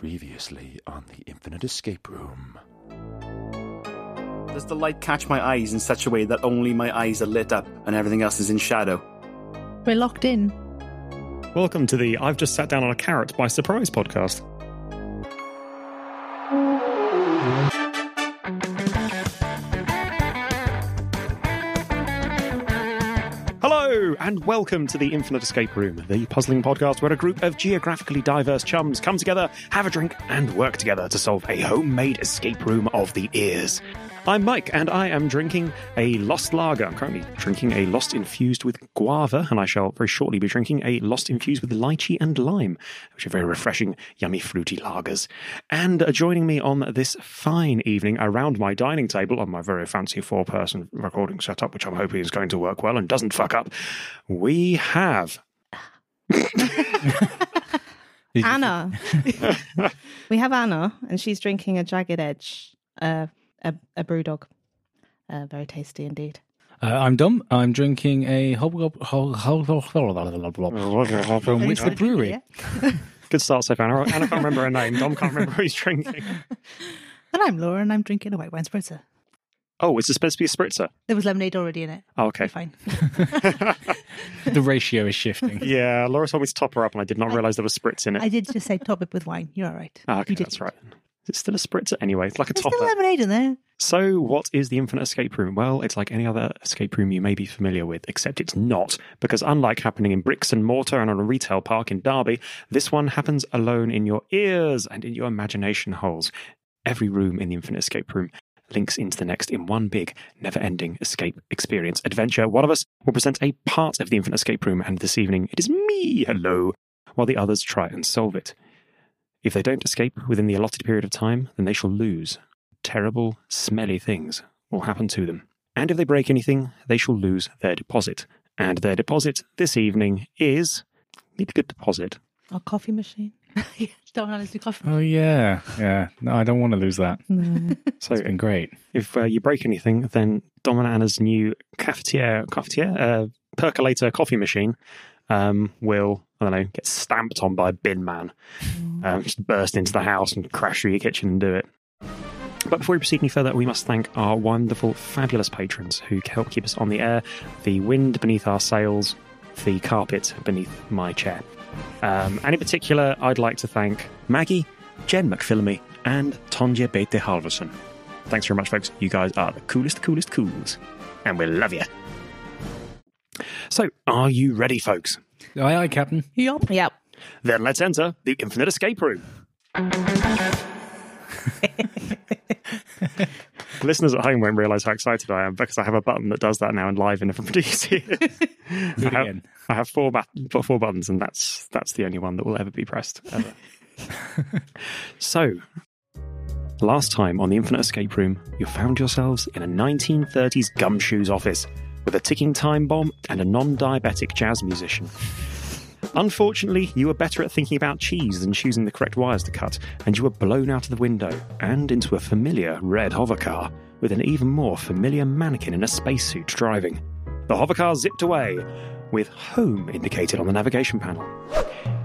Previously on the Infinite Escape Room. Does the light catch my eyes in such a way that only my eyes are lit up and everything else is in shadow? We're locked in. Welcome to the I've Just Sat Down on a Carrot by Surprise podcast. Welcome to the Infinite Escape Room, the puzzling podcast where a group of geographically diverse chums come together, have a drink, and work together to solve a homemade escape room of the ears. I'm Mike, and I am drinking a Lost Lager. I'm currently drinking a Lost infused with guava, and I shall very shortly be drinking a Lost infused with lychee and lime, which are very refreshing, yummy, fruity lagers. And uh, joining me on this fine evening around my dining table on my very fancy four person recording setup, which I'm hoping is going to work well and doesn't fuck up, we have. Anna. we have Anna, and she's drinking a Jagged Edge, uh, a, a BrewDog. Uh, very tasty indeed. Uh, I'm Dom. I'm drinking a hobgob hol- hol- hol- hol- from Whistler Brewery. Yeah. Good start so far. Anna, Anna can't remember her name. Dom can't remember who he's drinking. And I'm Laura, and I'm drinking a white wine spritzer. Oh, is it supposed to be a spritzer? There was lemonade already in it. Oh, You're okay. fine. The ratio is shifting. Yeah, Laura told me to top her up, and I did not realise there was spritz in it. I did just say top it with wine. You're all right. Ah, okay, You did. that's right. Is it still a spritzer? Anyway, it's like a There's topper. still lemonade in there. So, what is the Infinite Escape Room? Well, it's like any other escape room you may be familiar with, except it's not, because unlike happening in bricks and mortar and on a retail park in Derby, this one happens alone in your ears and in your imagination holes. Every room in the Infinite Escape Room links into the next in one big, never ending escape experience adventure. One of us will present a part of the Infinite Escape Room, and this evening it is me, hello, while the others try and solve it. If they don't escape within the allotted period of time, then they shall lose. Terrible, smelly things will happen to them. And if they break anything, they shall lose their deposit. And their deposit this evening is. Need a good deposit. Our coffee machine. Don't honestly coffee. Oh yeah, yeah. No, I don't want to lose that. No. So It's been great. if uh, you break anything, then Dom and Anna's new cafetiere, cafetiere, uh, percolator coffee machine um, will, I don't know, get stamped on by a bin man. Um, just burst into the house and crash through your kitchen and do it. But before we proceed any further, we must thank our wonderful, fabulous patrons who help keep us on the air, the wind beneath our sails, the carpet beneath my chair. Um, and in particular, I'd like to thank Maggie, Jen McPhillamy, and Tonja Bete Halverson. Thanks very much, folks. You guys are the coolest, coolest cools. And we love you. So, are you ready, folks? Aye, aye, Captain. Yup. Yep. Then let's enter the Infinite Escape Room. Listeners at home won't realise how excited I am because I have a button that does that now and live in everybody's ears. Do I have. I have four, bat- four buttons, and that's that's the only one that will ever be pressed. Ever. so, last time on the Infinite Escape Room, you found yourselves in a 1930s gumshoes office with a ticking time bomb and a non-diabetic jazz musician. Unfortunately, you were better at thinking about cheese than choosing the correct wires to cut, and you were blown out of the window and into a familiar red hovercar with an even more familiar mannequin in a spacesuit driving. The hovercar zipped away, with home indicated on the navigation panel.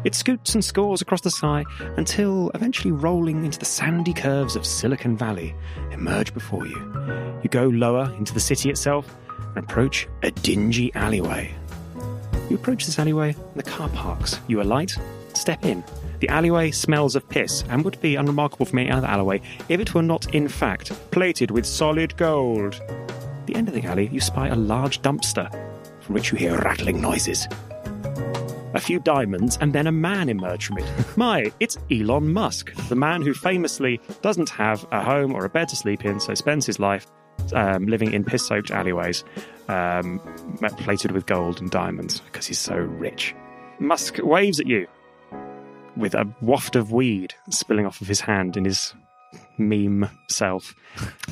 It scoots and scores across the sky until eventually rolling into the sandy curves of Silicon Valley emerge before you. You go lower into the city itself and approach a dingy alleyway. You approach this alleyway, and the car parks. You alight, step in. The alleyway smells of piss and would be unremarkable from any other alleyway if it were not, in fact, plated with solid gold. At the end of the alley, you spy a large dumpster from which you hear rattling noises. A few diamonds, and then a man emerge from it. My, it's Elon Musk, the man who famously doesn't have a home or a bed to sleep in, so spends his life um, living in piss soaked alleyways, um, plated with gold and diamonds because he's so rich. Musk waves at you with a waft of weed spilling off of his hand in his meme self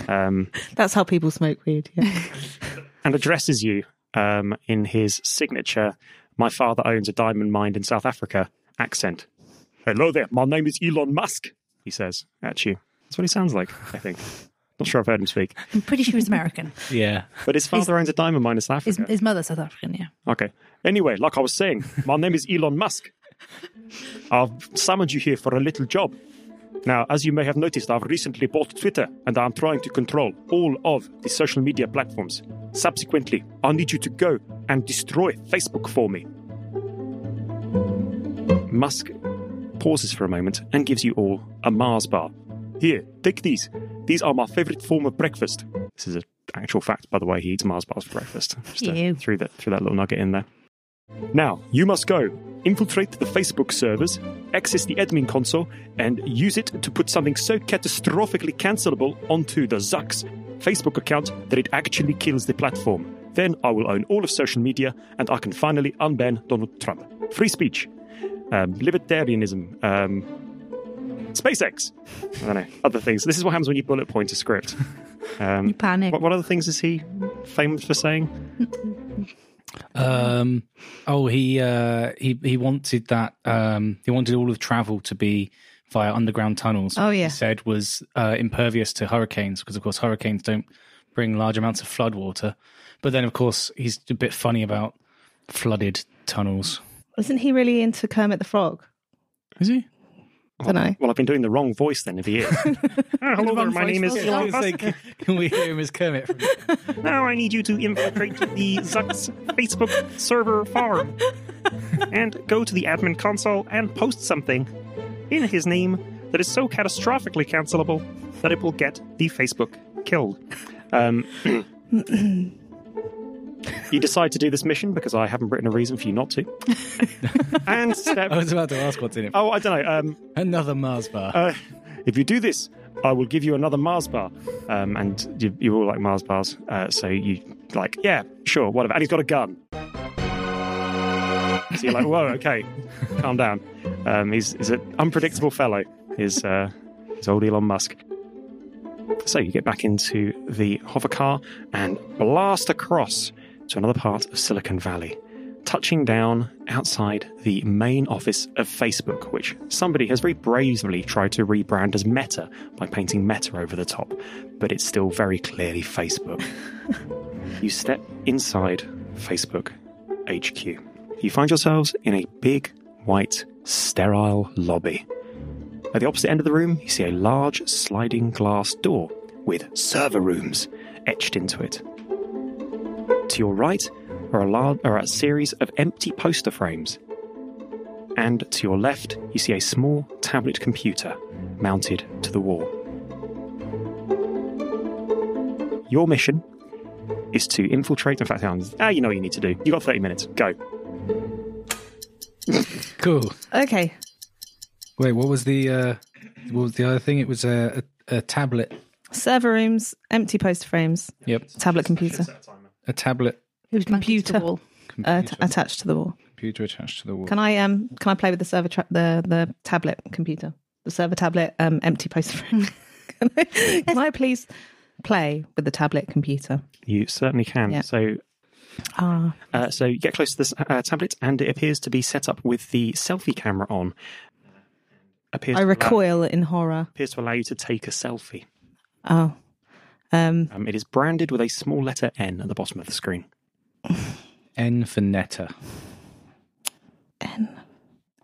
um, That's how people smoke weed. Yeah. and addresses you um, in his signature, my father owns a diamond mine in South Africa accent. Hello there, my name is Elon Musk, he says at you. That's what he sounds like, I think. Not sure I've heard him speak. I'm pretty sure he's American. Yeah. But his father owns a diamond mine in South His, Africa. his mother's South African, yeah. Okay. Anyway, like I was saying, my name is Elon Musk. I've summoned you here for a little job. Now, as you may have noticed, I've recently bought Twitter and I'm trying to control all of the social media platforms. Subsequently, I need you to go and destroy Facebook for me. Musk pauses for a moment and gives you all a Mars bar. Here, take these. These are my favorite form of breakfast. This is an actual fact, by the way. He eats Mars bars for breakfast. Just uh, threw that threw that little nugget in there. Now, you must go, infiltrate the Facebook servers, access the admin console, and use it to put something so catastrophically cancelable onto the Zuck's Facebook account that it actually kills the platform. Then I will own all of social media and I can finally unban Donald Trump. Free speech, um, libertarianism, um, SpaceX, I don't know, other things. This is what happens when you bullet point a script. Um, You panic. what, what other things is he famous for saying? Um, oh, he uh, he he wanted that. Um, he wanted all of travel to be via underground tunnels. Oh, yeah. he said was uh, impervious to hurricanes because, of course, hurricanes don't bring large amounts of flood water. But then, of course, he's a bit funny about flooded tunnels. Isn't he really into Kermit the Frog? Is he? Don't know. Well, I've been doing the wrong voice then, if he is. Oh, hello there, my name is Elon Musk. Can we hear him as Kermit? From- Now I need you to infiltrate the Zuck's Facebook server farm and go to the admin console and post something in his name that is so catastrophically cancelable that it will get the Facebook killed. Um, you decide to do this mission because I haven't written a reason for you not to. and step. I was about to ask what's in it. Oh, I don't know. Um, Another Mars bar. uh, if you do this, I will give you another Mars bar. Um, and you, you all like Mars bars, uh, so you like, yeah, sure, whatever. And he's got a gun. So you're like, whoa, okay, calm down. Um, he's, he's an unpredictable fellow. Is uh, is old Elon Musk. So you get back into the hover car and blast across to another part of Silicon Valley, touching down outside the main office of Facebook, which somebody has very bravely tried to rebrand as Meta by painting Meta over the top, but it's still very clearly Facebook. you step inside Facebook HQ. You find yourselves in a big, white, sterile lobby. At the opposite end of the room, you see a large sliding glass door with server rooms etched into it. To your right are a, lar- are a series of empty poster frames. And to your left, you see a small tablet computer mounted to the wall. Your mission is to infiltrate. In fact, ah, you know what you need to do. You got 30 minutes. Go. Cool. Okay. Wait, what was the uh, what was the other thing? It was a, a, a tablet. Server rooms, empty poster frames, Yep, tablet computer a tablet It was Computer. computer. Uh, t- attached to the wall. computer attached to the wall. Can I um can I play with the server tra- the the tablet computer the server tablet um empty poster frame? can, I, can I please play with the tablet computer? You certainly can. Yeah. So Ah, Uh, so you get close to this uh, tablet, and it appears to be set up with the selfie camera on. Appears I to allow, recoil in horror. appears to allow you to take a selfie. Oh, um, Um, it is branded with a small letter N at the bottom of the screen. N for Netta. N,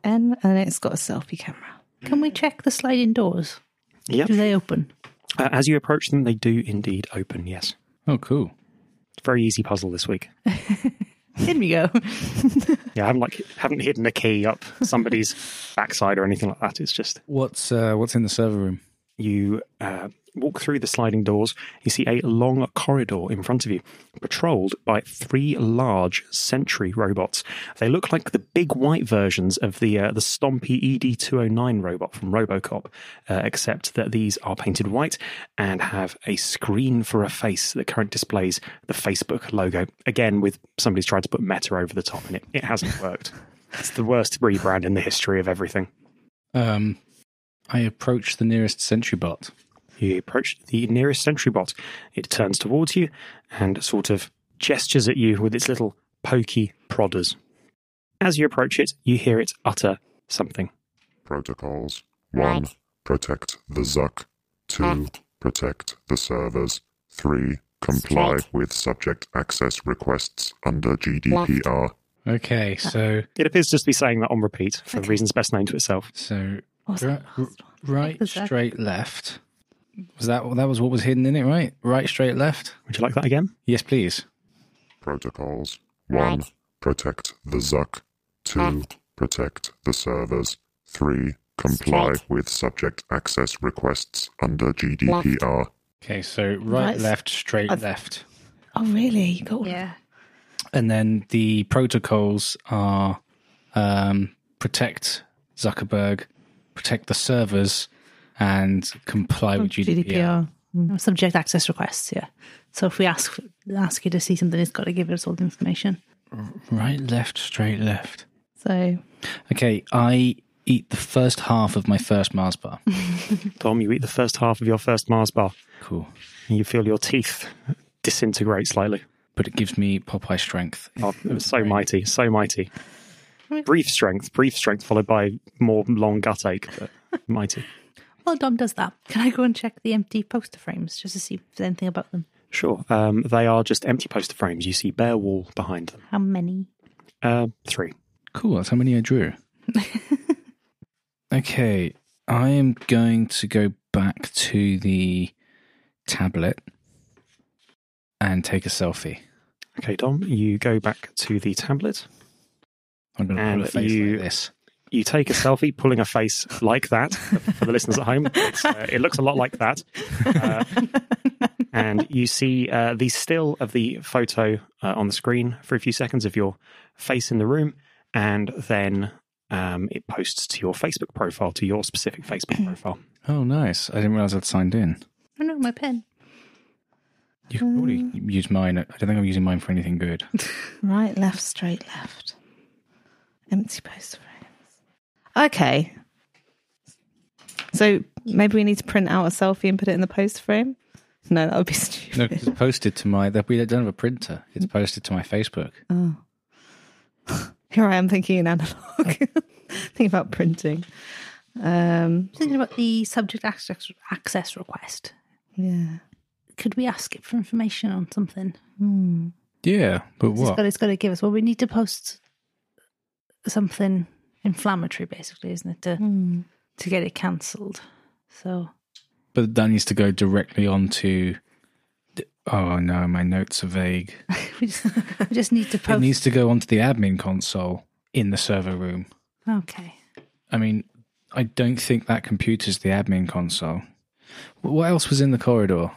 N, and it's got a selfie camera. Can we check the sliding doors? Yep. Do they open? Uh, as you approach them, they do indeed open. Yes. Oh, cool. Very easy puzzle this week. In we go. Yeah, I haven't like haven't hidden a key up somebody's backside or anything like that. It's just What's uh, what's in the server room? You uh, walk through the sliding doors. You see a long corridor in front of you, patrolled by three large Sentry robots. They look like the big white versions of the uh, the Stompy ED209 robot from RoboCop, uh, except that these are painted white and have a screen for a face that currently displays the Facebook logo. Again, with somebody's tried to put Meta over the top, and it, it hasn't worked. It's the worst rebrand in the history of everything. Um, I approach the nearest sentry bot. You approach the nearest sentry bot. It turns towards you and sort of gestures at you with its little pokey prodders. As you approach it, you hear it utter something. Protocols 1. Protect the Zuck. 2. Protect the servers. 3. Comply with subject access requests under GDPR. Okay, so It appears just to be saying that on repeat for reasons best known to itself. so What's Right, the last one? right the Zuck. straight, left. Was that that was what was hidden in it, right? Right, straight, left. Would you like that again? Yes, please. Protocols 1. Protect the Zuck. 2. Protect the servers. 3. Comply with subject access requests under GDPR. Okay, so right, Right. left, straight, I've- left. Oh, really? You got all of Yeah. And then the protocols are um, protect Zuckerberg, protect the servers, and comply with GDPR. Mm, Subject access requests, yeah. So if we ask ask you to see something, it's got to give us all the information. Right, left, straight, left. So, Okay, I eat the first half of my first Mars bar. Dom, you eat the first half of your first Mars bar, Cool. and you feel your teeth disintegrate slightly. But it gives me Popeye strength. Oh, it was so mighty, so mighty. Brief strength, brief strength, followed by more long gut ache, but mighty. While Dom does that, can I go and check the empty poster frames just to see if there's anything about them? Sure. Um, they are just empty poster frames. You see bare wall behind them. How many? Uh, three. Cool, that's how many I drew. okay, I am going to go back to the tablet and take a selfie. Okay, Dom, you go back to the tablet. I'm going to And put a face you- like this. You take a selfie, pulling a face like that. For the listeners at home, it's, uh, it looks a lot like that. Uh, and you see uh, the still of the photo uh, on the screen for a few seconds of your face in the room, and then um, it posts to your Facebook profile, to your specific Facebook profile. Oh, nice. I didn't realize I'd signed in. Oh no, my pen. You can probably use mine. I don't think I'm using mine for anything good. right, left, straight, left. Empty poster frames. Okay. So maybe we need to print out a selfie and put it in the poster frame? No, that would be stupid. No, it's posted to my. that We don't have a printer. It's posted to my Facebook. Oh. Here I am thinking in analog. thinking about printing. Um, Thinking about the subject access access request. yeah. Could we ask it for information on something? Hmm. Yeah, but It's what? got, it's got to give us. Well, we need to post something inflammatory, basically, isn't it, to Hmm. to get it cancelled? So But that needs to go directly onto. the- Oh no, my notes are vague. we just, we just need to It needs to go onto the admin console in the server room. okay. I mean, I don't think that computer's the admin console. What else was in the corridor?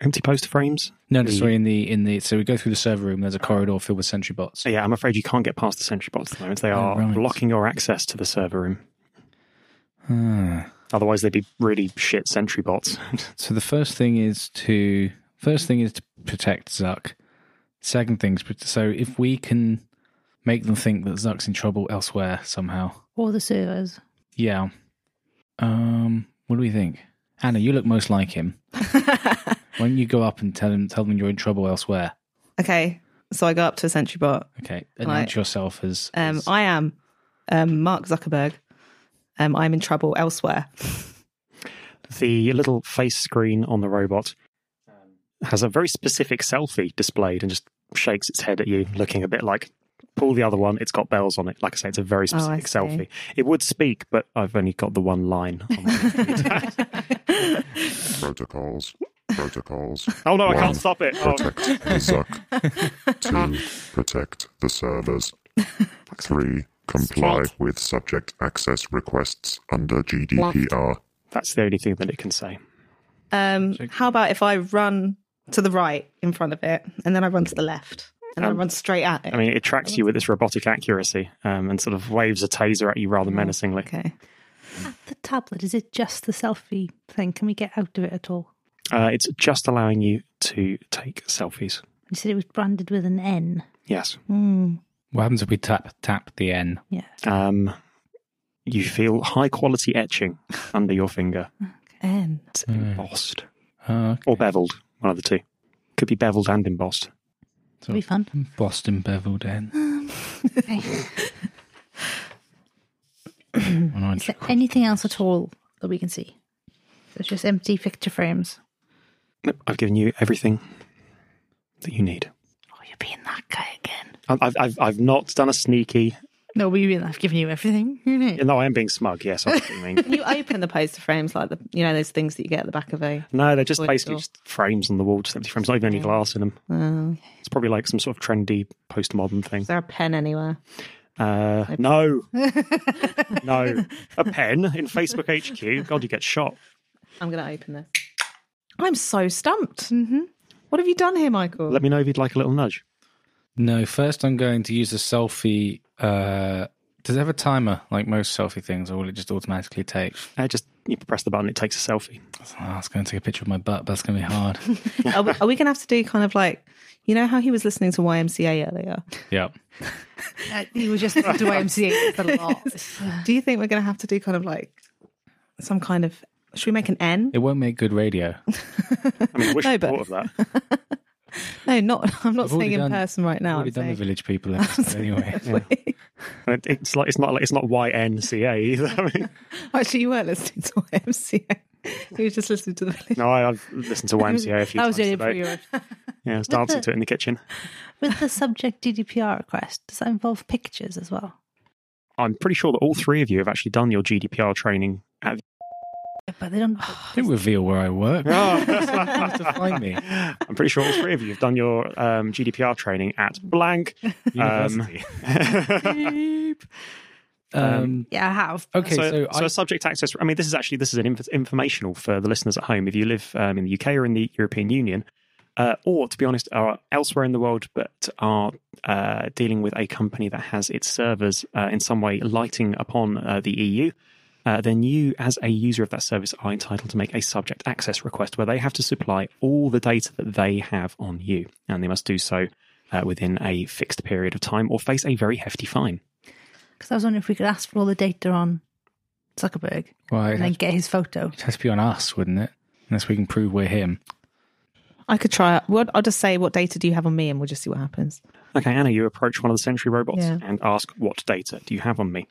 Empty poster frames. No, no, The- sorry. In the in the so we go through the server room. There's a corridor filled with sentry bots. Yeah, I'm afraid you can't get past the sentry bots at the moment. They Oh, are right. blocking your access to the server room. Ah. Otherwise, they'd be really shit sentry bots. So the first thing is to first thing is to protect Zuck. Second thing is so if we can make them think that Zuck's in trouble elsewhere somehow. Or the servers. Yeah. Um. What do we think, Anna? You look most like him. Why don't you go up and tell him tell them you're in trouble elsewhere? Okay. So I go up to a sentry bot. Okay. Right. Announce yourself as. Um, as- I am um, Mark Zuckerberg. Um, I'm in trouble elsewhere. the little face screen on the robot has a very specific selfie displayed and just shakes its head at you, looking a bit like pull the other one. It's got bells on it. Like I say, it's a very Oh, specific see. selfie. It would speak, but I've only got the one line. On my Protocols. Protocols. oh no, I can't stop it. Oh, Protect the Zuck. 2. Protect the servers. 3. Comply with subject access requests under GDPR. that's the only thing that it can say. Um, how about if I run to the right in front of it, and then I run to the left, and then I run straight at it? I mean, it tracks you with its robotic accuracy um, and sort of waves a taser at you rather menacingly. okay. The tablet, is it just the selfie thing? Can we get out of it at all? Uh, it's just allowing you to take selfies. You said it was branded with an N. Yes. Hmm. what happens if we tap tap the N? Yeah. Um, you feel high quality etching under your finger. N. It's embossed Uh, or beveled, one of the two. Could be beveled and embossed. It'll be fun. Boston beveled N. Okay. Is there anything else at all that we can see? It's just empty picture frames. Nope, I've given you everything that you need. Oh, you're being that guy again. I- I've, I've, I've not done a sneaky No, we mean I've given you everything. you Yeah, no, I am being smug. Yes, I see what you mean. Can you open the poster frames like the you know those things that you get at the back of a? No, they're just Toy basically store. just frames on the wall, just empty frames, not even any glass in them. Uh, It's probably like some sort of trendy postmodern thing. is there a pen anywhere? Uh, no, no, a pen in Facebook HQ. God, you get shot. I'm going to open this. I'm so stumped. Mm-hmm. What have you done here, Michael? Let me know if you'd like a little nudge. No, first I'm going to use a selfie. Uh, does it have a timer like most selfie things, or will it just automatically take? Uh, just you press the button, it takes a selfie. Oh, I was going to take a picture of my butt, but that's going to be hard. are we, are we going to have to do kind of like, you know how he was listening to YMCA earlier? Yeah. Uh, he was just to YMCA a lot. Do you think we're going to have to do kind of like some kind of? Should we make an N? It won't make good radio. I mean, I wish No, but- thought of that. No, not. I'm not I've saying in done- person right now. Already I'm done the village people episode anyway. It- It's like it's not like it's not YNCA either. I mean, Actually, you weren't listening to YMCA. You were just listening to the village. no, I, I've listened to YMCA a few times. That was times really for today. Yeah, I was dancing to it in the kitchen. With the subject GDPR request, does that involve pictures as well? I'm pretty sure that all three of you have actually done your GDPR training. At Yeah, but they don't. Don't reveal where I work. You have to find me. I'm pretty sure all three of you have done your um, GDPR training at blank. University. um, Yeah, I have. okay, so, so, so I, a subject access. I mean, this is actually this is an inf- informational for the listeners at home. If you live um, in the UK or in the European Union, uh, or to be honest, are elsewhere in the world, but are uh, dealing with a company that has its servers uh, in some way lighting upon uh, the EU. Uh, then you, as a user of that service, are entitled to make a subject access request where they have to supply all the data that they have on you, and they must do so uh, within a fixed period of time or face a very hefty fine. Because I was wondering if we could ask for all the data on Zuckerberg well, and then get his photo. it has to be on us, wouldn't it? Unless we can prove we're him. I could try. What I'll just say, what data do you have on me, and we'll just see what happens. Okay, Anna, you approach one of the sentry robots Yeah. and ask, What data do you have on me?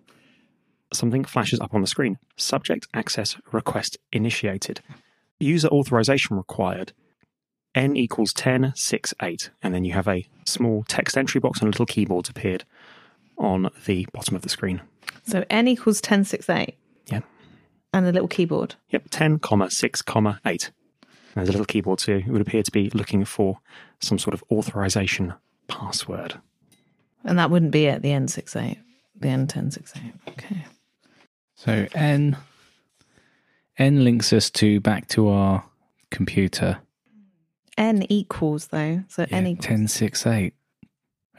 Something flashes up on the screen. Subject access request initiated. User authorization required. N equals 10, 6, 8. And then you have a small text entry box and a little keyboard appeared on the bottom of the screen. So n equals ten six eight, Yeah. and a little keyboard. Yep, 10, comma, 6, comma, 8. And there's a little keyboard too. It would appear to be looking for some sort of authorization password. And that wouldn't be at the N six eight, the N ten six eight. Okay. So N N links us to back to our computer. N equals though, so Yeah, N equals. ten six eight.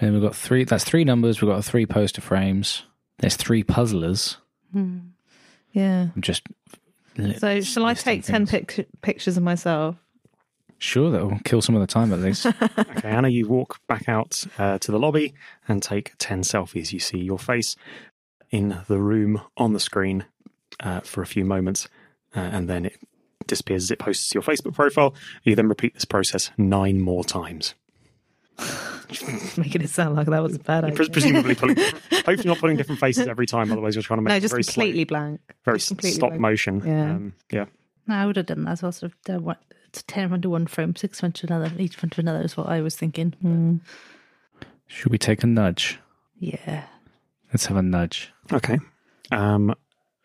And we've got three. That's three numbers. We've got three poster frames. There's three puzzlers. Hmm. Yeah. I'm just. li- So shall I listing take ten pic- pictures of myself? Sure, that will kill some of the time at least. Okay, Anna, you walk back out uh, to the lobby and take 10 selfies. You see your face in the room on the screen uh, for a few moments, uh, and then it disappears as it posts to your Facebook profile. You then repeat this process nine more times. Making it sound like that was a bad idea. Pres- Presumably, pulling, hopefully not putting different faces every time. Otherwise, you're trying to make no, it just very completely slow, blank. very completely stop blank. motion. Yeah. Um, yeah. No, I would have done that as well. Sort of done what, to ten onto one frame, six onto another, each onto another is what I was thinking. Mm. Should we take a nudge? Yeah. Let's have a nudge. Okay. Um,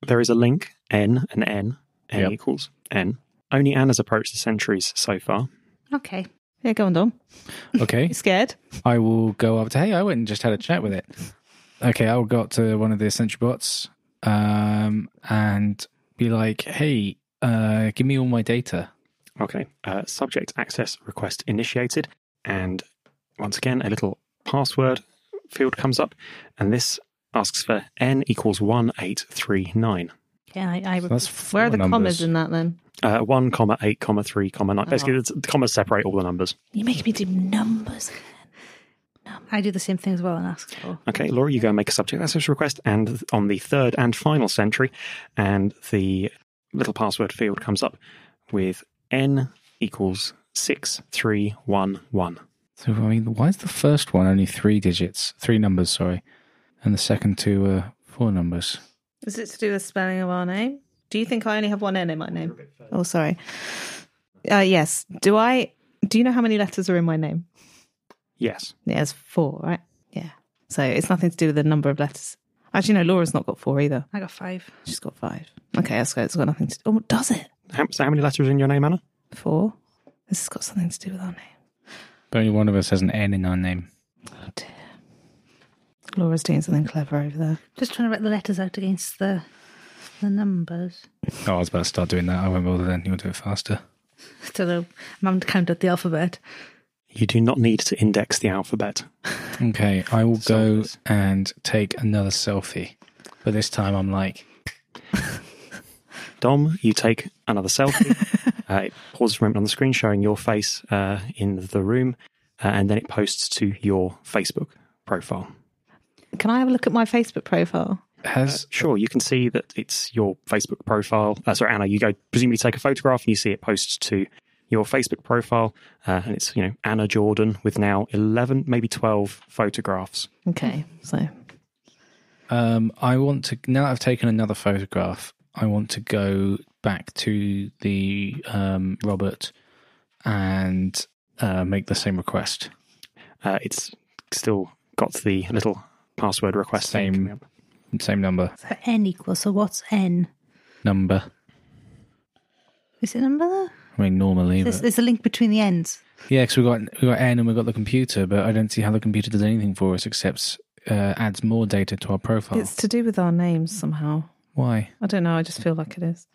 there is a link, N and N. N Yep. equals N. Only Anna's approached the sentries so far. Okay. Yeah, go on, Dom. Okay, You scared? I will go up to. Hey, I went and just had a chat with it. Okay, I'll go up to one of the sentry bots um, and be like, "Hey, uh, give me all my data." Okay. Uh, subject access request initiated. And once again, a little password field comes up. And this asks for N equals 1839. Okay, I, I So that's four Where are the numbers. commas in that then? Uh, 1, comma 8, comma 3, comma 9. Basically, Oh. it's- the commas separate all the numbers. You make me do numbers. I do the same thing as well and ask for. Okay, Laura, you go and make a subject access request. And on the third and final sentry, and the little password field comes up with N equals 6311. So I mean, why is the first one only three digits, three numbers? Sorry, and the second two are four numbers. Is it to do with spelling of our name? Do you think I only have one N in my name? Oh, sorry. Uh, yes. Do I? Do you know how many letters are in my name? Yes. Yeah, it's four, right? Yeah. So it's nothing to do with the number of letters. Actually, no, Laura's not got four either. I got five. She's got five. Okay, that's good. It's got nothing to do. Oh, does it? How, so how many letters are in your name, Anna? Four. This has got something to do with our name. But only one of us has an N in our name. Oh dear. Laura's doing something clever over there. Just trying to write the letters out against the the numbers. Oh, I was about to start doing that. I won't bother then. You'll do it faster. So I'm having to count out the alphabet. You do not need to index the alphabet. Okay, I will go Selfies. and take another selfie. But this time I'm like, Dom, you take another selfie. uh, it pauses for a moment on the screen showing your face uh, in the room, uh, and then it posts to your Facebook profile. Can I have a look at my Facebook profile? has Sure, you can see that it's your Facebook profile. Uh, sorry, Anna, you go presumably take a photograph and you see it posts to your Facebook profile, uh, and it's you know Anna Jordan with now eleven, maybe twelve photographs. Okay, so Um, I want to now that I've taken another photograph. I want to go back to the um, Robert and uh, make the same request. Uh, it's still got the little password request Same. coming. Same number. So n equals. So what's n? Number. Is it number there? I mean, normally, There's, but there's a link between the ends. yeah, because we got we got N and we got the computer, but I don't see how the computer does anything for us except uh, adds more data to our profile. it's to do with our names somehow. Why? I don't know. I just feel like it is.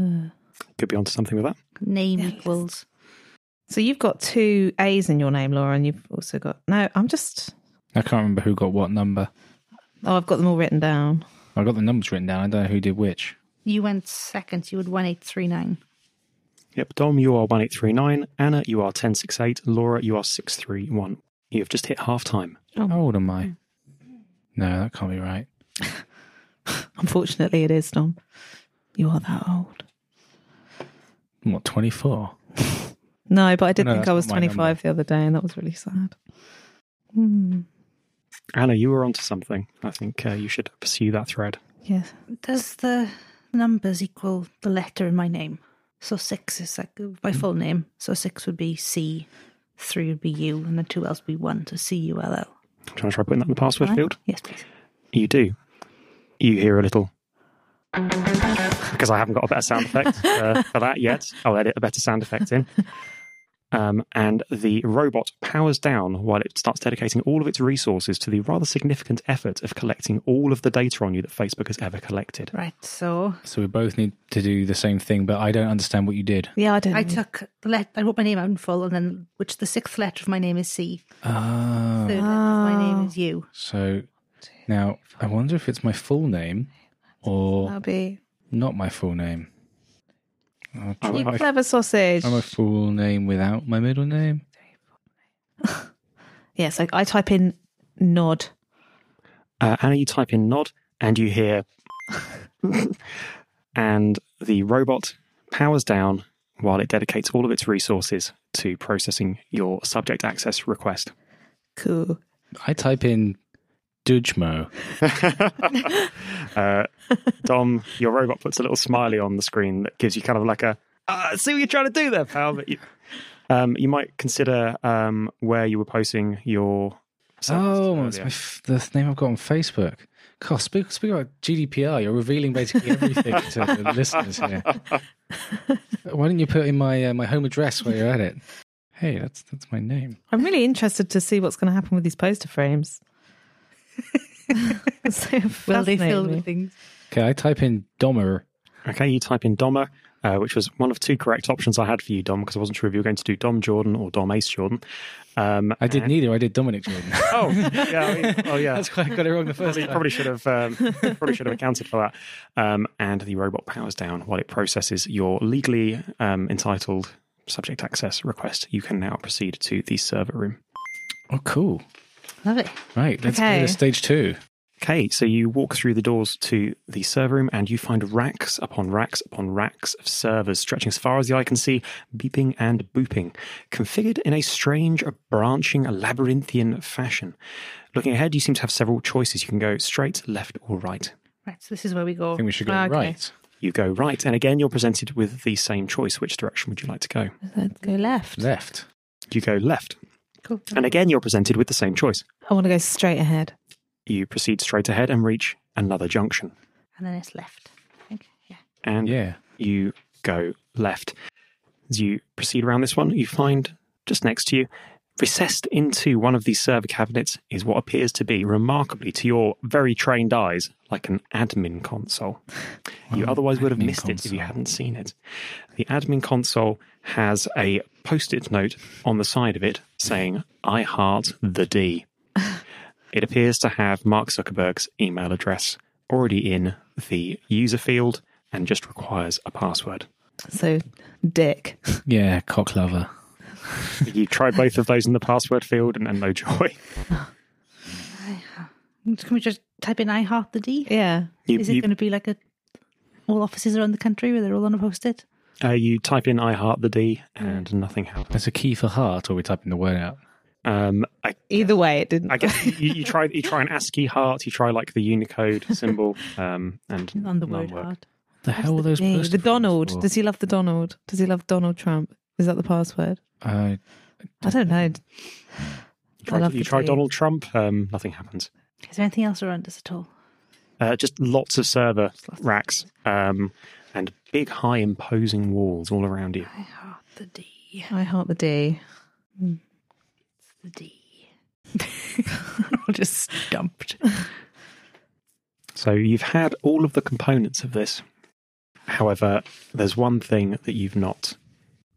Uh, Could be onto something with that. Name Yeah, equals. so you've got two A's in your name, Laura, and you've also got no. I'm just. I can't remember who got what number. Oh, I've got them all written down. I got the numbers written down. I don't know who did which. You went second. You had one eight three nine. Yep, Dom, you are 1839. Anna, you are 1068. Laura, you are 631. You have just hit half time. Oh. How old am I? No, that can't be right. Unfortunately, it is Dom. You are that old. What, 24? No, but I did No, think I was not my 25 the other day, and that was really sad. Hmm. Anna, you were onto something. I think uh, you should pursue that thread. Yes. Does the numbers equal the letter in my name? So six is like my full name. So six would be C, three would be U, and the two L's would be one. So C U L L. Do you want to try putting that in the password Right? field? Yes, please. You do. You hear a little. Because I haven't got a better sound effect uh, for that yet. I'll edit a better sound effect in. Um, and the robot powers down while it starts dedicating all of its resources to the rather significant effort of collecting all of the data on you that Facebook has ever collected. Right. So So we both need to do the same thing, but I don't understand what you did. Yeah, I don't. I took the let. I wrote my name out in full, and then which the sixth letter of my name is C. Oh. Third letter of my name is U. So now I wonder if it's my full name or That'll be not my full name. I'll Oh, try- you I- clever sausage. I'm a full name without my middle name. Yes, I, I type in nod. Uh, Anna, you type in nod and you hear, and the robot powers down while it dedicates all of its resources to processing your subject access request. Cool. I type in Dujmo. uh, Dom, your robot puts a little smiley on the screen that gives you kind of like a, ah, see what you're trying to do there, pal. But you, um, you might consider um, where you were posting your. Oh, it's my f- the name I've got on Facebook. God, speak, speak about GDPR. You're revealing basically everything to the listeners here. Why didn't you put in my uh, my home address where you're at it? Hey, that's that's my name. I'm really interested to see what's going to happen with these poster frames. So Will they fill fascinating. with things? Okay, I type in Dommer. Okay, you type in Dommer, uh, which was one of two correct options I had for you, Dom, because I wasn't sure if you were going to do Dom Jordan or Dom Ace Jordan. Um, I did and- neither. I did Dominic Jordan. Oh, yeah. I mean, oh, yeah. That's why I got it wrong the first Probably, time. probably should have um, probably should have accounted for that. Um, and the robot powers down while it processes your legally um, entitled subject access request. You can now proceed to the server room. Oh, cool. Love it. Right, let's Okay. go to stage two. Okay, so you walk through the doors to the server room and you find racks upon racks upon racks of servers stretching as far as the eye can see, beeping and booping, configured in a strange, branching, labyrinthian fashion. Looking ahead, you seem to have several choices. You can go straight, left, or right. Right. So this is where we go. I think we should go okay. right. You go right, and again, you're presented with the same choice. Which direction would you like to go? Let's go left. Left. You go left, Cool. and again, you're presented with the same choice. I want to go straight ahead. You proceed straight ahead and reach another junction. And then it's left. I think. Yeah. And Yeah. you go left. As you proceed around this one, you find just next to you, recessed into one of these server cabinets, is what appears to be, remarkably to your very trained eyes, like an admin console. You Wow, otherwise would have admin missed it if you hadn't seen it. The admin console has a post it note on the side of it saying, I heart the D. it appears to have Mark Zuckerberg's email address already in the user field and just requires a password. So, Dick. Yeah, cock lover. you tried both of those in the password field and, and no joy. Can we just type in I heart the D? Yeah. You, Is it you, going to be like a all offices around the country where they're all on a post-it? uh, you type in I heart the D and nothing happens. There's a key for heart, or we typing the word out. Um, I, Either way, it didn't. I guess you, you try you try an ASCII heart, you try like the Unicode symbol, um, and On the none word work. heart. The hell were those? Yeah, the Donald. for? Does he love the Donald? Does he love Donald Trump? Is that the password? Uh, I don't know. You try, I love you try Donald Trump, um, nothing happens. Is there anything else around us at all? Uh, just lots of server racks um, and big, high, imposing walls all around you. I heart the D. I heart the D. It's the D. just stumped. So you've had all of the components of this. However, there's one thing that you've not,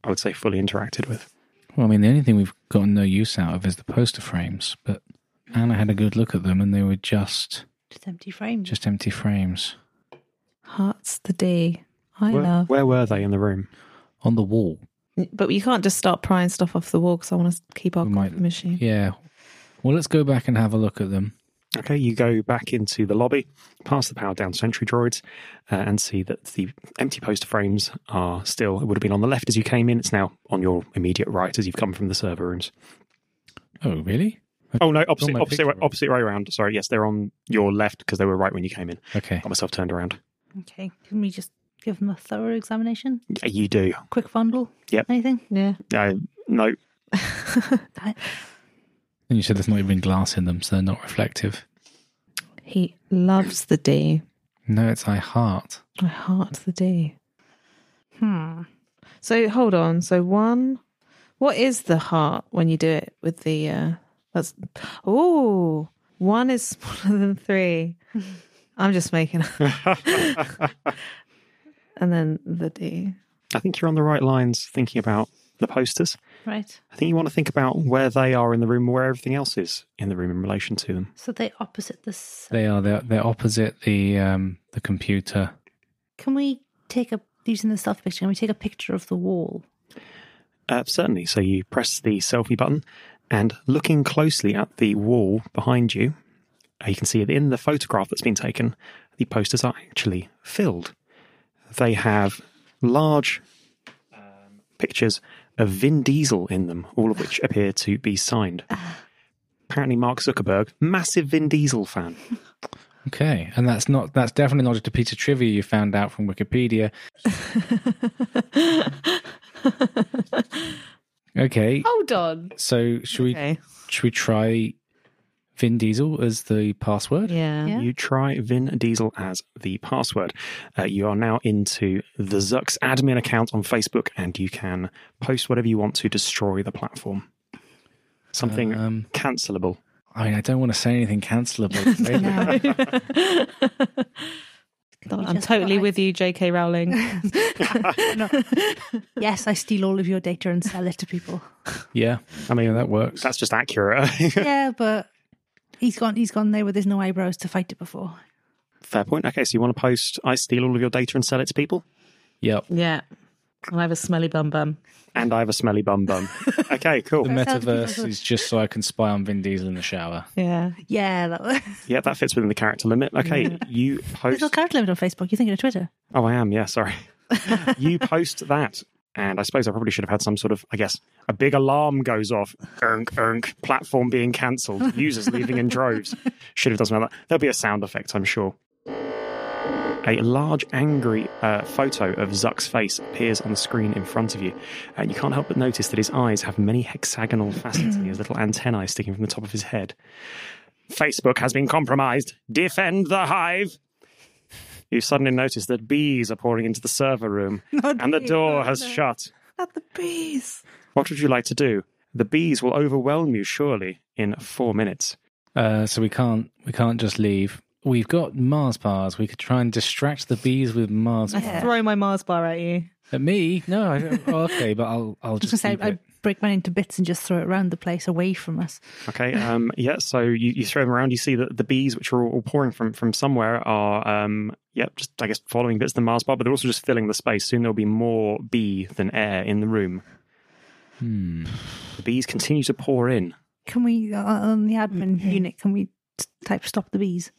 I would say, fully interacted with. well, I mean, the only thing we've gotten no use out of is the poster frames, but Anna had a good look at them, and they were just Just empty frames. just empty frames Hearts the D. I Where, love. where were they in the room? on the wall. But you can't just start prying stuff off the wall because I want to keep our We might- machine. Yeah. Well, let's go back and have a look at them. Okay, you go back into the lobby, pass the power down sentry droids, uh, and see that the empty poster frames are still, it would have been on the left as you came in. It's now on your immediate right as you've come from the server rooms. Oh, really? Oh, no, opposite, opposite, way, opposite way around. Sorry, yes, they're on your left because they were right when you came in. Okay. Got myself turned around. Okay. Can we just give them a thorough examination? Yeah, you do. Quick fondle? Yep. Anything? Yeah. Uh, no, I- And you said there's not even glass in them, so they're not reflective. He loves the D. No, it's I heart. I heart the D. Hmm. So hold on. So one, what is the heart when you do it with the? uh That's oh, one is smaller than three. I'm just making. and then the D. I think you're on the right lines thinking about the posters. Right. I think you want to think about where they are in the room, where everything else is in the room in relation to them. So they opposite this. They are. They're, they're opposite the um the computer. Can we take a using the selfie picture? Can we take a picture of the wall? Uh, certainly. So you press the selfie button, and looking closely at the wall behind you, uh, you can see that in the photograph that's been taken, the posters are actually filled. They have large um, pictures of Vin Diesel in them, all of which appear to be signed. Apparently, Mark Zuckerberg, massive Vin Diesel fan. Okay, and that's not that's definitely not just a piece of trivia you found out from Wikipedia. Okay, Hold on. so should we Okay. should we try Vin Diesel as the password? Yeah. Yeah. You try Vin Diesel as the password. Uh, you are now into the Zucks admin account on Facebook, and you can post whatever you want to destroy the platform. Something Um, cancelable. I mean, I don't want to say anything cancelable. We I'm totally with you, J.K. Rowling. Yes, I steal all of your data and sell it to people. yeah, I mean, that works. that's just accurate. yeah, but he's gone. He's gone there with his no eyebrows to fight it before. Fair point. Okay, so you want to post, I steal all of your data and sell it to people? Yep. yeah. I have a smelly bum bum. And I have a smelly bum bum. Okay, cool. The metaverse is just so I can spy on Vin Diesel in the shower. Yeah. Yeah, that was. Yeah, that fits within the character limit. Okay, you post. There's post. no character limit on Facebook. You're thinking of Twitter. Oh, I am. Yeah, sorry. you post that, and I suppose I probably should have had some sort of, I guess, a big alarm goes off. Erk, erk, platform being cancelled. Users leaving in droves. Should have done something like that. There'll be a sound effect, I'm sure. A large, angry uh, photo of Zuck's face appears on the screen in front of you, and you can't help but notice that his eyes have many hexagonal facets and he has little antennae sticking from the top of his head. Facebook has been compromised. Defend the hive. You suddenly notice that bees are pouring into the server room Not and the bees, door has no. shut. At the bees. What would you like to do? The bees will overwhelm you surely in four minutes. Uh, so we can't we can't just leave. We've got Mars bars. We could try and distract the bees with Mars I bars. throw my Mars bar at you. At me? No. I, oh, okay, but I'll I'll I was just gonna keep say, it. I'd break mine into bits and just throw it around the place away from us. Okay. Um, yeah. So you, you throw them around. You see that the bees, which are all pouring from from somewhere, are um, yeah, just I guess following bits of the Mars bar, but they're also just filling the space. Soon there'll be more bee than air in the room. Hmm. The bees continue to pour in. Can we, uh, on the admin unit, can we type stop the bees?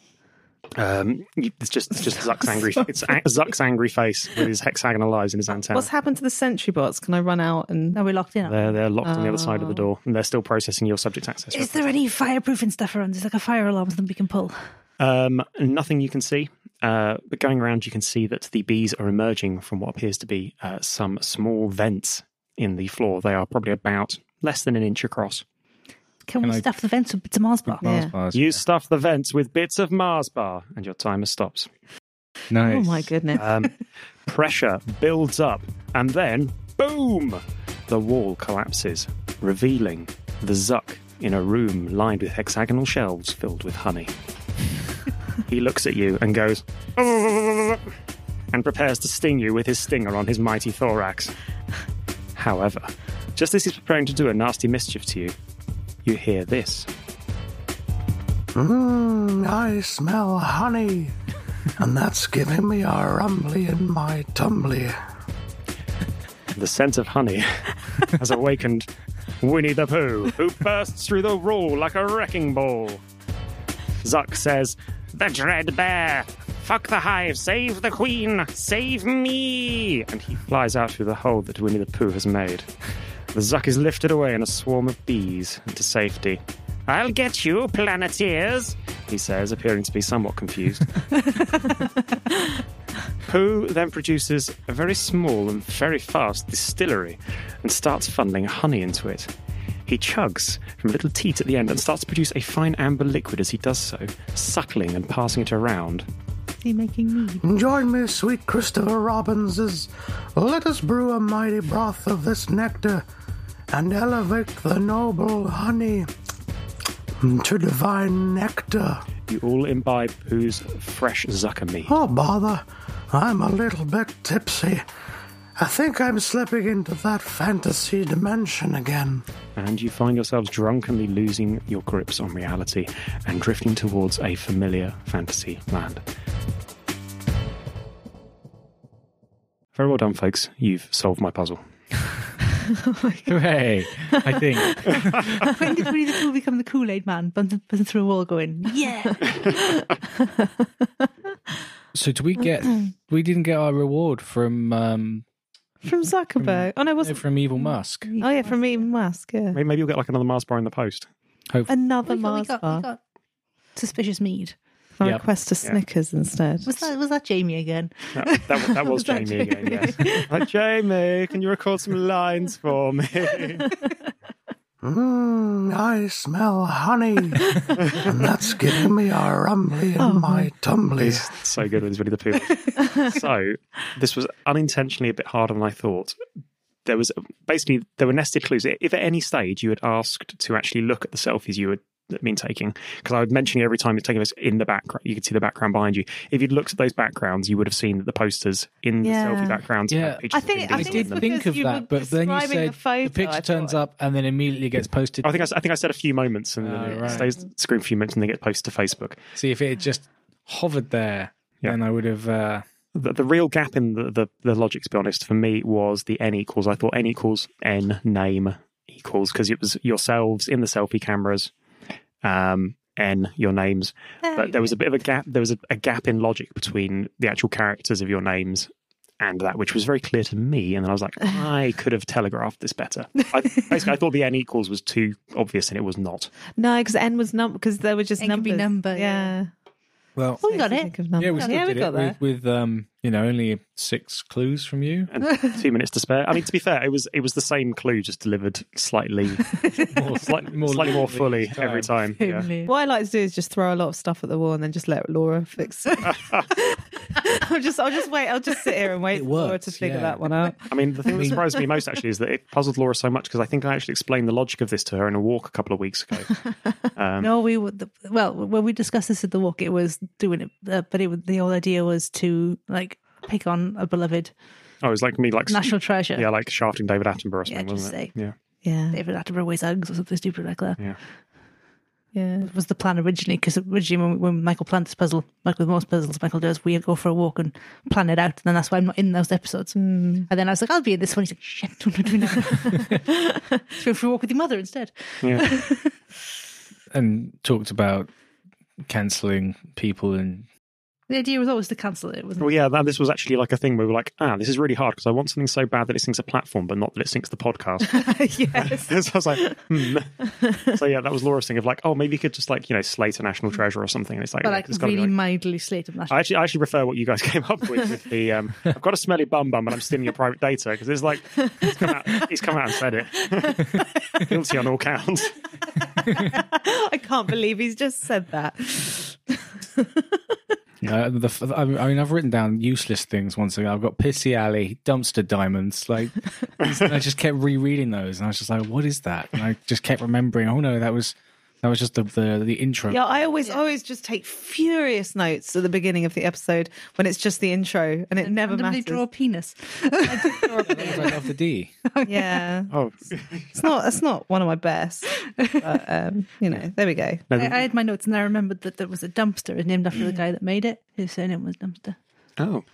Um, it's just it's just Zuck's angry. It's Zuck's angry face with his hexagonal eyes and his antenna. What's happened to the sentry bots? Can I run out and Are we locked in? They're they're locked on the other side of the Oh. door, and they're still processing your subject access. Is there any fireproofing stuff around? There's like a fire alarm something we can pull. Um, nothing you can see. Uh, but going around, you can see that the bees are emerging from what appears to be uh, some small vents in the floor. They are probably about less than an inch across. Can, Can we I- stuff the vents with bits of Mars bar? Mars Yeah. bars. You stuff the vents with bits of Mars bar, and your timer stops. Nice. Oh my goodness. Um, pressure builds up, and then boom! The wall collapses, revealing the Zuck in a room lined with hexagonal shelves filled with honey. he looks at you and goes, and prepares to sting you with his stinger on his mighty thorax. However, just as he's preparing to do a nasty mischief to you, you hear this. Mmm, I smell honey. and that's giving me a rumbly in my tumbly. The scent of honey has awakened Winnie the Pooh, who bursts through the wall like a wrecking ball. Zuck says, The Dread Bear! Fuck the hive! Save the Queen! Save me! And he flies out through the hole that Winnie the Pooh has made. The Zuck is lifted away in a swarm of bees into safety. I'll get you, Planeteers, he says, appearing to be somewhat confused. Pooh then produces a very small and very fast distillery and starts funneling honey into it. He chugs from a little teat at the end and starts to produce a fine amber liquid as he does so, suckling and passing it around. Is he making me? Join me, sweet Christopher Robbins, as let us brew a mighty broth of this nectar and elevate the noble honey to divine nectar. You all imbibe Pooh's fresh zucker meat. Oh, bother. I'm a little bit tipsy. I think I'm slipping into that fantasy dimension again. and you find yourselves drunkenly losing your grips on reality and drifting towards a familiar fantasy land. Very well done, folks. You've solved my puzzle. Hooray! I think. when did Winnie the Pooh become the Kool Aid man? Buzzing, buzzing through a wall going, yeah. So do we get? We didn't get our reward from um From Zuckerberg. Oh no, it wasn't. from Evil Musk. Oh yeah, from Elon Musk. Yeah. Maybe, maybe you'll get like another Mars bar in the post. Hopefully, Another we, got, we, Mars got, bar. we got suspicious mead. Can I Yep. request a Snickers instead. Was that was that Jamie again? That, that, that was Was that Jamie again, yes. Like, Jamie, can you record some lines for me? Mmm, I smell honey. and that's giving me a rumbly in Oh, my tumbly. He's so good with his Winnie the Pooh. so this was unintentionally a bit harder than I thought. There was basically there were nested clues. If at any stage you had asked to actually look at the selfies you had been taking, because I would mention it every time you're taking this in the background, you could see the background behind you. If you'd looked at those backgrounds, you would have seen that the posters in the Yeah. selfie backgrounds. Yeah. had pictures I think- him I I think did it's in think of you that, but then you said the photo, the picture turns up and then immediately gets posted. I think I, s- I think I said a few moments and then Oh, it right. stays screen for a few minutes and then get posted to Facebook. See if it had just hovered there, Yeah. then I would have. Uh, the, the real gap in the, the, the logic, to be honest, for me was the n equals. I thought n equals n name equals because it was yourselves in the selfie cameras, um, n your names. But there was a bit of a gap. There was a, a gap in logic between the actual characters of your names and that, which was very clear to me. And then I was like, I could have telegraphed this better. I, basically, I thought the n equals was too obvious, and it was not. No, because N was number because there were just N could be numbers. number, Yeah. yeah. well, Oh, we got Makes me it. of numbers. yeah, we still yeah, did we got it there. with, with um, You know, only six clues from you. and two minutes to spare. I mean, to be fair, it was it was the same clue, just delivered slightly, More, slightly more, slightly more fully every time. Yeah. What I like to do is just throw a lot of stuff at the wall and then just let Laura fix it. I'll just, I'll just wait. I'll just sit here and wait It for Laura to figure yeah. that one out. I mean, the thing that surprised me most actually is that it puzzled Laura so much because I think I actually explained the logic of this to her in a walk a couple of weeks ago. Um, No, we would. Well, when we discussed this at the walk, it was doing it, uh, but it the whole idea was to like pick on a beloved oh, it was like me, like national treasure. yeah, like shafting David Attenborough or Yeah, something, just wasn't it? say. Yeah, Yeah, David Attenborough weighs eggs or something stupid like that. yeah. yeah. It was the plan originally because originally when, when Michael planned this puzzle, like with most puzzles, Michael does, we go for a walk and plan it out, and then that's why I'm not in those episodes. Hmm. And then I was like, I'll be in this one. He's like, shit, I'm not do that. Let's go for a walk with your mother instead. yeah. and talked about cancelling people and The idea was always to cancel it, wasn't it? Well, yeah, that, this was actually like a thing where we were like, ah, this is really hard because I want something so bad that it syncs a platform, but not that it syncs the podcast. yes. so I was like, hmm. So yeah, that was Laura's thing of like, oh, maybe you could just like, you know, slate a national treasure or something. And it's like, But like it's really like- mildly slated national. I actually, I actually prefer what you guys came up with with the um, I've got a smelly bum bum, but I'm stealing your private data because it's like he's come out, he's come out and said it, guilty on all counts. I can't believe he's just said that. Uh, the, I mean, I've written down useless things once again. I've got Pissy Alley, Dumpster Diamonds. Like, I just kept rereading those, and I was just like, "What is that?" And I just kept remembering. Oh no, that was that was just the the, the intro. Yeah, I always, always just take furious notes at the beginning of the episode when it's just the intro and it never randomly matters. draw a penis. I love the D. Yeah, Oh it's not. It's not one of my best. But, um, you know, there we go. I, I had my notes and I remembered that there was a dumpster named after the guy that made it. His surname was Dumpster. oh,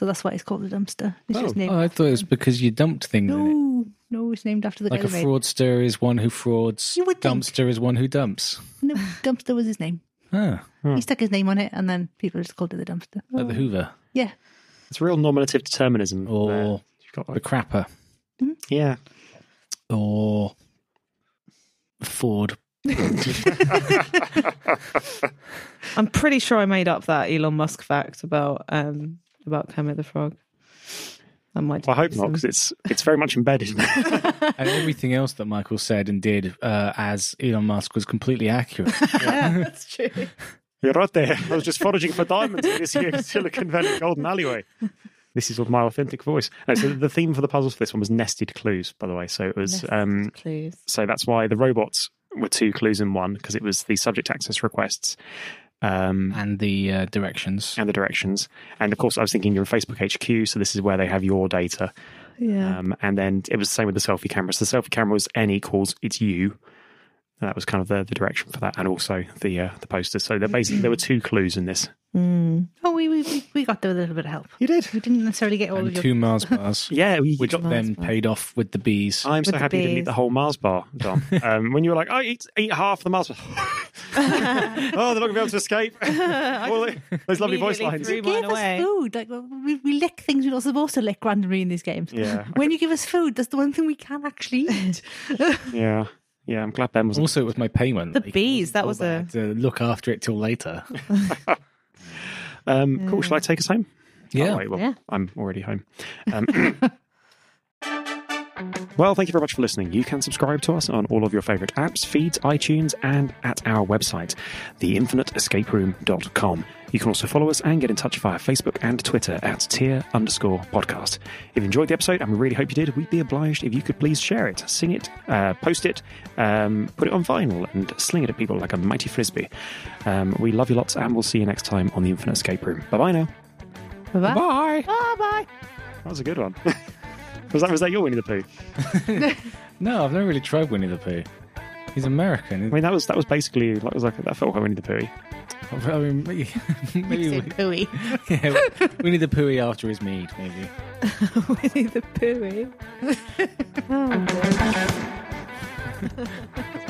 So that's why it's called the dumpster. It's just named Oh, I thought it was because you dumped things in it. No, no, it's named after the Like guy a who made fraudster is one who frauds. You would think. Dumpster is one who dumps. No, dumpster was his name. Ah, He stuck his name on it, and then people just called it the dumpster. like the Hoover Yeah, it's real nominative determinism. or You've got the like, Crapper yeah, or Ford. I'm pretty sure I made up that Elon Musk fact about um about Kermit the Frog. I might. well, I hope not because it's it's very much embedded. and everything else that Michael said and did uh, as Elon Musk was completely accurate. yeah, that's true. You're right there. I was just foraging for diamonds in this here Silicon Valley golden alleyway. This is my authentic voice. No, so the theme for the puzzles for this one was nested clues, by the way. So it was um, Clues. so that's why the robots were two clues in one because it was the subject access requests um, and the uh, directions. and the directions. And of course, I was thinking you're in Facebook HQ, so this is where they have your data. Yeah. Um, and then it was the same with the selfie camera. So the selfie camera was n equals it's you. And that was kind of the, the direction for that, and also the uh, the posters. So there basically there were two clues in this. Mm. Oh, we, we we- we got there with a little bit of help. You did, We didn't necessarily get all and of your. two Mars bars, yeah. We, which Mars then bar. paid off with the bees. I'm so the happy you didn't eat the whole Mars bar, Dom. Um, when you were like, I eat eat half the Mars bar. oh, they're not going to be able to escape. All the- those lovely voice lines. You mine gave away. us food. Like we, we lick things we're not supposed to lick randomly in these games. Yeah, When you give us food, that's the one thing we can actually eat. yeah, yeah. I'm glad Ben was. Also, it was my payment. The Like, bees, that was a- to look after it till later. Um, cool. Shall I take us home? Yeah. Oh, wait, well, Yeah. I'm already home. Um, well, thank you very much for listening. You can subscribe to us on all of your favorite apps, feeds, iTunes, and at our website, theinfiniteescaperoom.com. You can also follow us and get in touch via Facebook and Twitter at tier underscore podcast. If you enjoyed the episode, and we really hope you did, we'd be obliged if you could please share it, sing it, uh, post it, um, put it on vinyl, and sling it at people like a mighty frisbee. Um, we love you lots, and we'll see you next time on the Infinite Escape Room. Bye bye now. Bye-bye. Bye. Bye bye. That was a good one. was that was that your Winnie the Pooh? No, I've never really tried Winnie the Pooh. He's American. I mean, that was that was basically that was like that felt like Winnie the Pooh. I mean, maybe, maybe Say pooey. yeah, Winnie the Pooh after his mead, maybe. Winnie the Pooh. Oh, dear.